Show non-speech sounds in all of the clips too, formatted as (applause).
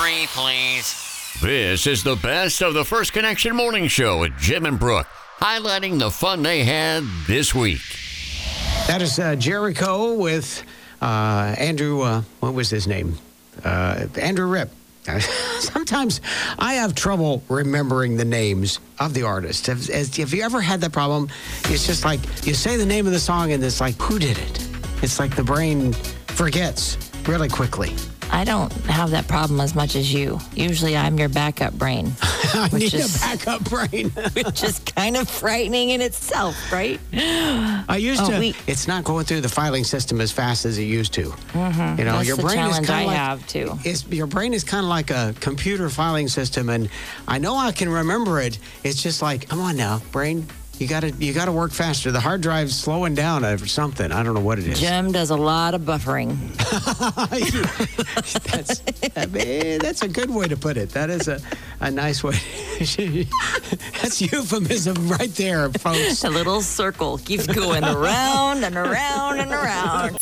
three, please. This is the best of the First Connection Morning Show with Jim and Brooke, highlighting the fun they had this week. That is uh, Jericho with uh, Andrew. Uh, what was his name? Uh, Andrew Ripp. (laughs) Sometimes I have trouble remembering the names of the artists. Have, have you ever had that problem? It's just like you say the name of the song and it's like, who did it? It's like the brain forgets really quickly. I don't have that problem as much as you. Usually I'm your backup brain, (laughs) I need is- a backup brain. (laughs) which is kind of frightening in itself, right? I used Oh, to. we- it's not going through the filing system as fast as it used to. You know, Mm-hmm. That's your brain is kind I like have, too. It's, your brain is kind of like a computer filing system, and I know I can remember it. It's just like, come on now, brain. You gotta you gotta work faster. The hard drive's slowing down or something. I don't know what it is. Jim does a lot of buffering. (laughs) that's I mean, eh, that's a good way to put it. That is a, a nice way. (laughs) that's euphemism right there, folks. (laughs) The little circle keeps going around and around and around.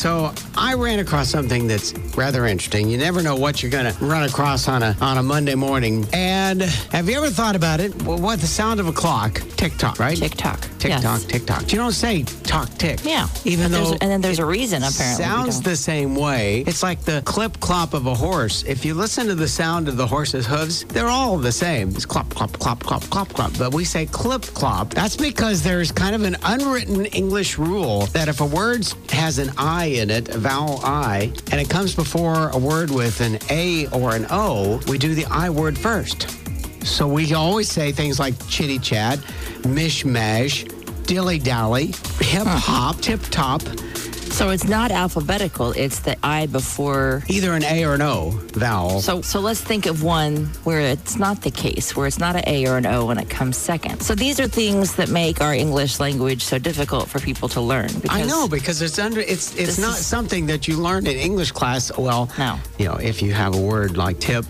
So I ran across something that's rather interesting. You never know what you're going to run across on a on a Monday morning. And have you ever thought about it? Well, what the sound of a clock? Tick tock, right? Tick tock. Tick Yes. tock, tick tock. You don't say talk tick. Yeah. Even though and then there's a reason, apparently, Sounds the same way. It's like the clip clop of a horse. If you listen to the sound of the horse's hooves, they're all the same. It's clop clop clop clop clop clop. But we say clip clop. That's because there's kind of an unwritten English rule that if a word has an I in it, a vowel I, and it comes before a word with an A or an O, we do the I word first. So we always say things like chitty chat, mishmash, dilly dally, hip hop, tip top. So it's not alphabetical. It's the I before. either an A or an O vowel. So so let's think of one where it's not the case, where it's not an A or an O when it comes second. So these are things that make our English language so difficult for people to learn. I know because it's under it's it's not is- something that you learned in English class. Well, No. you know, if you have a word like tip,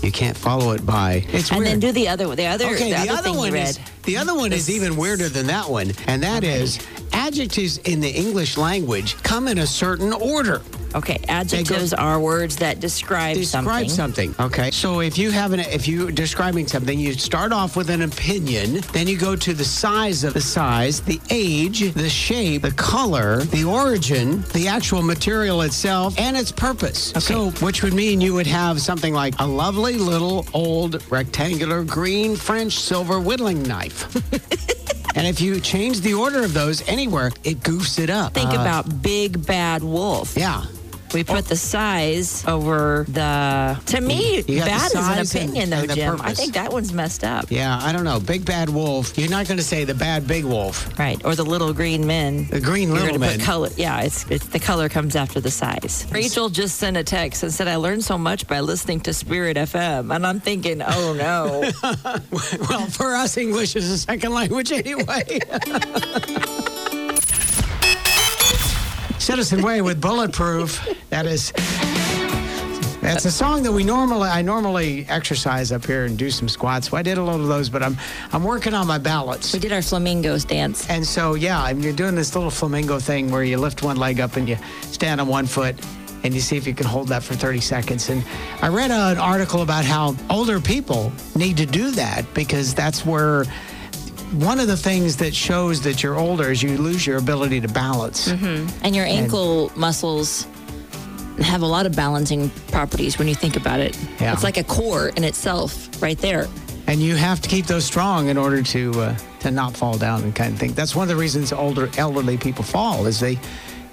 you can't follow it by. It's And weird. then do the other the other okay, the, the, other, other thing one is the other one is even weirder than that one, and that is adjectives in the English language come in a certain order. Okay, adjectives are words that describe, describe something. Describe something. Okay. So if you have an if you're describing something, you start off with an opinion, then you go to the size of the size, the age, the shape, the color, the origin, the actual material itself, and its purpose. So which would mean you would have something like a lovely little old rectangular green French silver whittling knife. (laughs) and if you change the order of those anywhere, it goofs it up. Think Uh, about big bad wolf. yeah. We put the size over the. To me, You got the bad is size an and- opinion, though, and the Jim. I purpose. think that one's messed up. Yeah, I don't know. Big bad wolf. You're not going to say the bad big wolf. Right, or the little green men. The green You're little gonna men. put color. Yeah, it's, it's the color comes after the size. Rachel just sent a text and said, "I learned so much by listening to Spirit FM," and I'm thinking, "Oh no." (laughs) Well, for us, English is a second language anyway. (laughs) Citizen Way with Bulletproof. That is. That's a song that we normally I normally exercise up here and do some squats. So I did a load of those, but I'm I'm working on my balance. we did our flamingos dance. And so yeah, I mean, you're doing this little flamingo thing where you lift one leg up and you stand on one foot and you see if you can hold that for 30 seconds. And I read an article about how older people need to do that because that's where one of the things that shows that you're older is you lose your ability to balance. And your ankle muscles have a lot of balancing properties when you think about it. Yeah. It's like a core in itself, right there. And you have to keep those strong in order to uh, to not fall down and kind of thing. That's one of the reasons older elderly people fall is they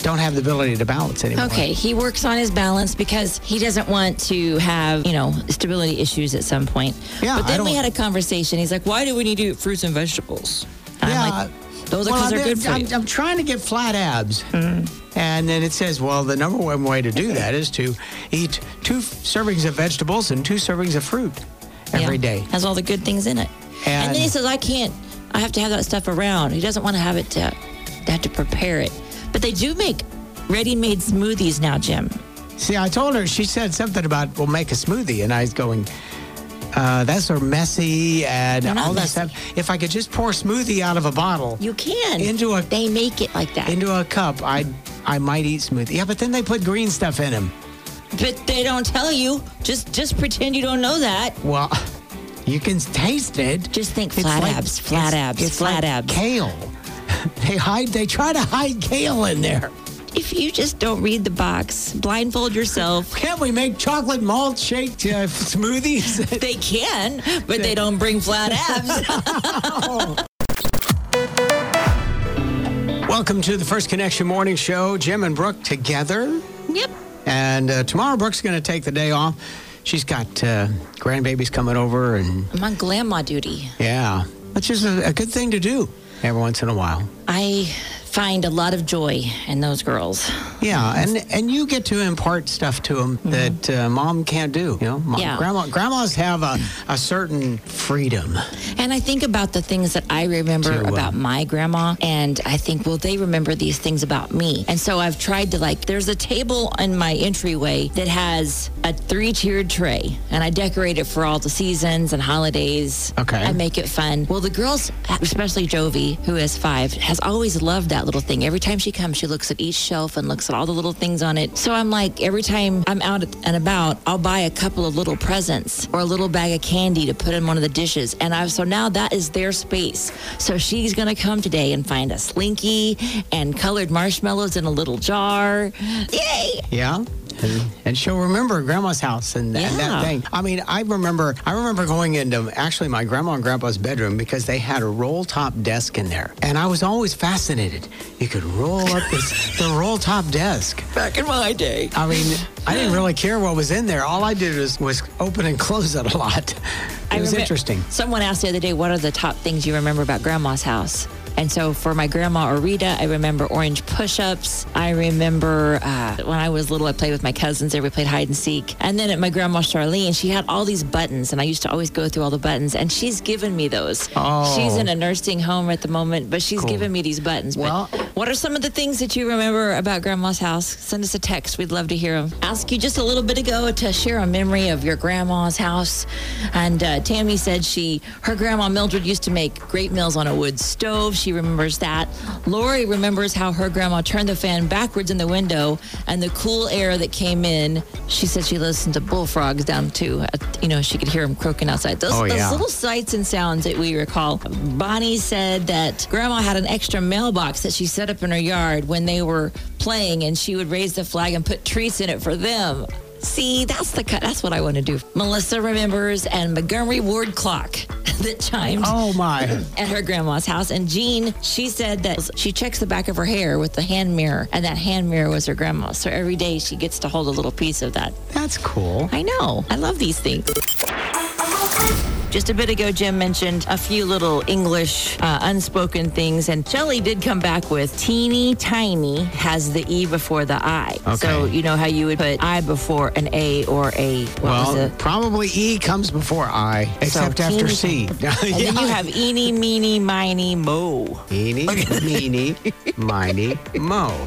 don't have the ability to balance anymore. Okay, he works on his balance because he doesn't want to have, you know, stability issues at some point. Yeah, But then we had a conversation. He's like, "Why do we need to eat fruits and vegetables?" And Yeah. I'm like, "Those are Well, they're good for I'm, you." I'm trying to get flat abs. Hmm. And then it says, well, the number one way to do that is to eat two servings of vegetables and two servings of fruit every Yeah. day. Has all the good things in it. And, And- then he says, I can't, I have to have that stuff around. He doesn't want to have it to, to have to prepare it. But they do make ready made smoothies now, Jim. See, I told her, she said something about, we'll make a smoothie. And I was going, uh, that's so messy and They're all that messy. stuff. If I could just pour smoothie out of a bottle You can. Into a- They make it like that. into a cup, I I might eat smoothie. Yeah, but then they put green stuff in them. But they don't tell you. Just just pretend you don't know that. Well, (laughs) you can taste it. Just think It's flat like- abs, flat it's- abs, it's flat like abs. Kale. (laughs) They hide. They try to hide kale in there. If you just don't read the box, blindfold yourself. Can't we make chocolate malt shake uh, smoothies? (laughs) They can, but they don't bring flat abs. (laughs) Welcome to the First Connection Morning Show. Jim and Brooke together. yep. And uh, tomorrow, Brooke's going to take the day off. She's got uh, grandbabies coming over, and I'm on grandma duty. yeah, which is a, a good thing to do every once in a while. I find a lot of joy in those girls. Yeah, and and you get to impart stuff to them that uh, mom can't do. You know, mom, Yeah. grandma, grandmas have a, a certain freedom. And I think about the things that I remember To, uh, about my grandma, and I think, well, they remember these things about me. And so I've tried to like, there's a table in my entryway that has a three tiered tray, and I decorate it for all the seasons and holidays. Okay. I make it fun. Well, the girls, especially Jovi, who is five, has always loved that little thing. Every time she comes, she looks at each shelf and looks at all the little things on it. So I'm like, every time I'm out and about, I'll buy a couple of little presents or a little bag of candy to put in one of the dishes. And I so now that is their space. So she's gonna come today and find a slinky and colored marshmallows in a little jar. Yay! Yeah. And, and she'll remember grandma's house and, and that thing. I mean, I remember I remember going into actually my grandma and grandpa's bedroom because they had a roll top desk in there. And I was always fascinated. You could roll up this (laughs) the roll top desk. Back in my day. I mean, I didn't really care what was in there. All I did was, was open and close it a lot. It I was interesting. Someone asked the other day, what are the top things you remember about grandma's house? And so for my grandma Orita, I remember orange push-ups. I remember uh, when I was little, I played with my cousins there. We played hide and seek. And then at my grandma Charlene, she had all these buttons, and I used to always go through all the buttons. And she's given me those. Oh. She's in a nursing home at the moment, but she's given me these buttons. But Well- what are some of the things that you remember about grandma's house? Send us a text. We'd love to hear them. Ask you just a little bit ago to share a memory of your grandma's house. And uh, Tammy said she, her grandma Mildred used to make great meals on a wood stove. She remembers that. Lori remembers how her grandma turned the fan backwards in the window and the cool air that came in. She said she listened to bullfrogs down too. Uh, you know, she could hear them croaking outside. Those, Oh, those yeah. little sights and sounds that we recall. Bonnie said that grandma had an extra mailbox that she set up in her yard when they were playing and she would raise the flag and put treats in it for them. See, that's the cut. That's what I want to do. Melissa remembers and Montgomery Ward clock that chimed Oh my. at her grandma's house. And Jean, she said that she checks the back of her hair with the hand mirror, and that hand mirror was her grandma. So every day she gets to hold a little piece of that. That's cool. I know. I love these things. Just a bit ago, Jim mentioned a few little English uh, unspoken things, and Shelley did come back with teeny tiny has the E before the I. So, you know how you would put I before an A or a, Well, probably E comes before I, except after teeny C. (laughs) And then you have eeny, meeny, miny, mo. Eeny, (laughs) meeny, miny, mo.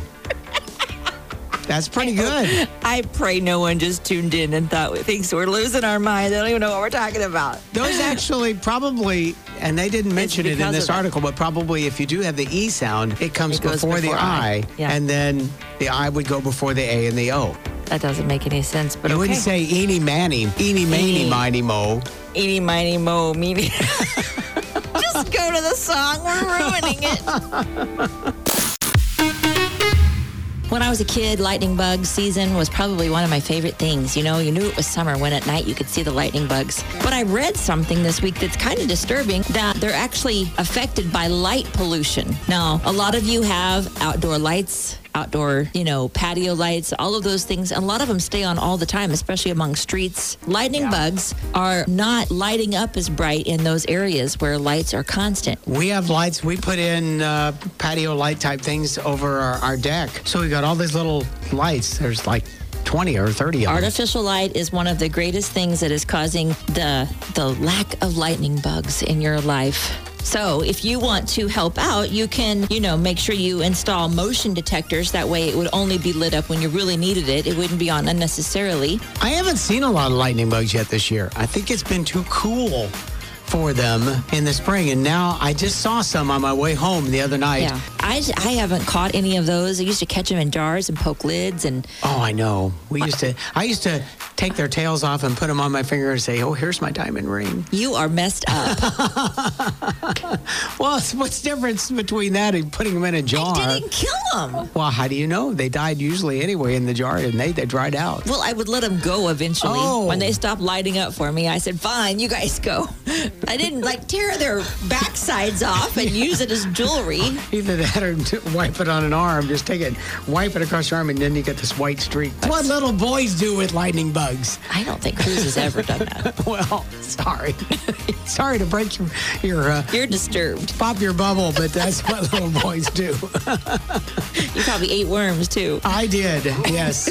That's pretty good. I pray no one just tuned in and thought thinks we're losing our minds. I don't even know what we're talking about. Those (laughs) actually probably, and they didn't mention it in this of that. article, but probably if you do have the E sound, it comes It goes before, the I, I. Yeah. and then the I would go before the A and the O. That doesn't make any sense, but You okay. wouldn't say eeny, manny, eeny, meeny, Eeny. miny, mo. Eeny, miny, mo, meeny. (laughs) Just go to the song. We're ruining it. (laughs) When I was a kid, lightning bug season was probably one of my favorite things. You know, you knew it was summer when at night you could see the lightning bugs. But I read something this week that's kind of disturbing that they're actually affected by light pollution. Now, a lot of you have outdoor lights outdoor, you know, patio lights, all of those things. And a lot of them stay on all the time, especially among streets. Lightning bugs are not lighting up as bright in those areas where lights are constant. We have lights. We put in uh, patio light type things over our, our deck. So we got all these little lights. There's like 20 or 30 of them. Artificial light is one of the greatest things that is causing the the lack of lightning bugs in your life. So, if you want to help out, you can, you know, make sure you install motion detectors. That way, it would only be lit up when you really needed it. It wouldn't be on unnecessarily. I haven't seen a lot of lightning bugs yet this year. I think it's been too cool for them in the spring, and now I just saw some on my way home the other night. Yeah. I, I haven't caught any of those. I used to catch them in jars and poke lids and Oh, I know. We used to. I used to take their tails off and put them on my finger and say, "Oh, here's my diamond ring." you are messed up. (laughs) Well, (laughs) what's the difference between that and putting them in a jar? I didn't kill them. Well, how do you know? They died usually anyway in the jar, and they they dried out. Well, I would let them go eventually. Oh. When they stopped lighting up for me, I said, fine, you guys go. (laughs) I didn't like tear their backsides off and use it as jewelry. Either that or wipe it on an arm. Just take it, wipe it across your arm, and then you get this white streak. That's what little boys do with lightning bugs. I don't think Cruz has ever done that. (laughs) Well, sorry, (laughs) sorry to break your your uh, You're disturbed. pop your bubble, but that's what (laughs) little boys do. You probably ate worms too. I did, yes.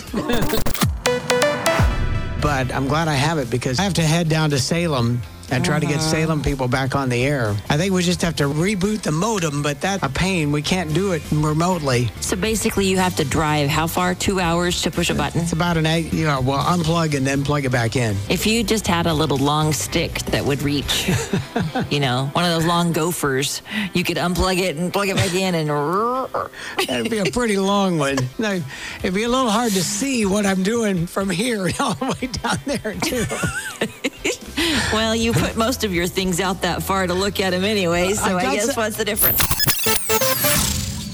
but I'm glad I have it because I have to head down to Salem and try to get uh-huh. Salem people back on the air. I think we just have to reboot the modem, but that's a pain. We can't do it remotely. So basically, you have to drive how far? Two hours to push a button? It's about an eight, you know, well, unplug and then plug it back in. If you just had a little long stick that would reach, (laughs) you know, one of those long gophers, you could unplug it and plug it back in and. (laughs) That'd be a pretty long one. No, it'd be a little hard to see what I'm doing from here (laughs) all the way down there, too. Well, you put most of your things out that far to look at them anyway, so I I, guess what's the difference?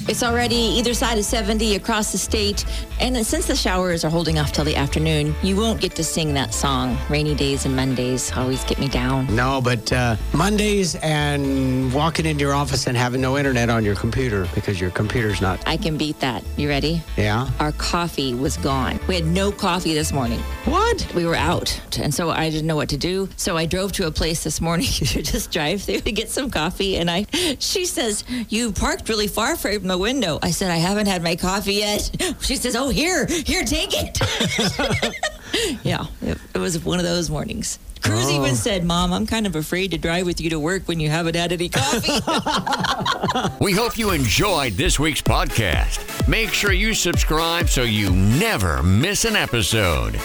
It's already either side of 70 across the state, and since the showers are holding off till the afternoon, you won't get to sing that song. Rainy days and Mondays always get me down. No, but uh, Mondays and walking into your office and having no internet on your computer because your computer's not. I can beat that. You ready? Yeah. Our coffee was gone. We had no coffee this morning. What? We were out, and so I didn't know what to do. So I drove to a place this morning (laughs) to just drive through to get some coffee. And I, she says, "You parked really far from the window." I said, "I haven't had my coffee yet." (laughs) She says, "Oh, here, here, take it." (laughs) yeah, it, it was one of those mornings. Cruz Oh. even said, "Mom, I'm kind of afraid to drive with you to work when you haven't had any coffee." (laughs) We hope you enjoyed this week's podcast. Make sure you subscribe so you never miss an episode.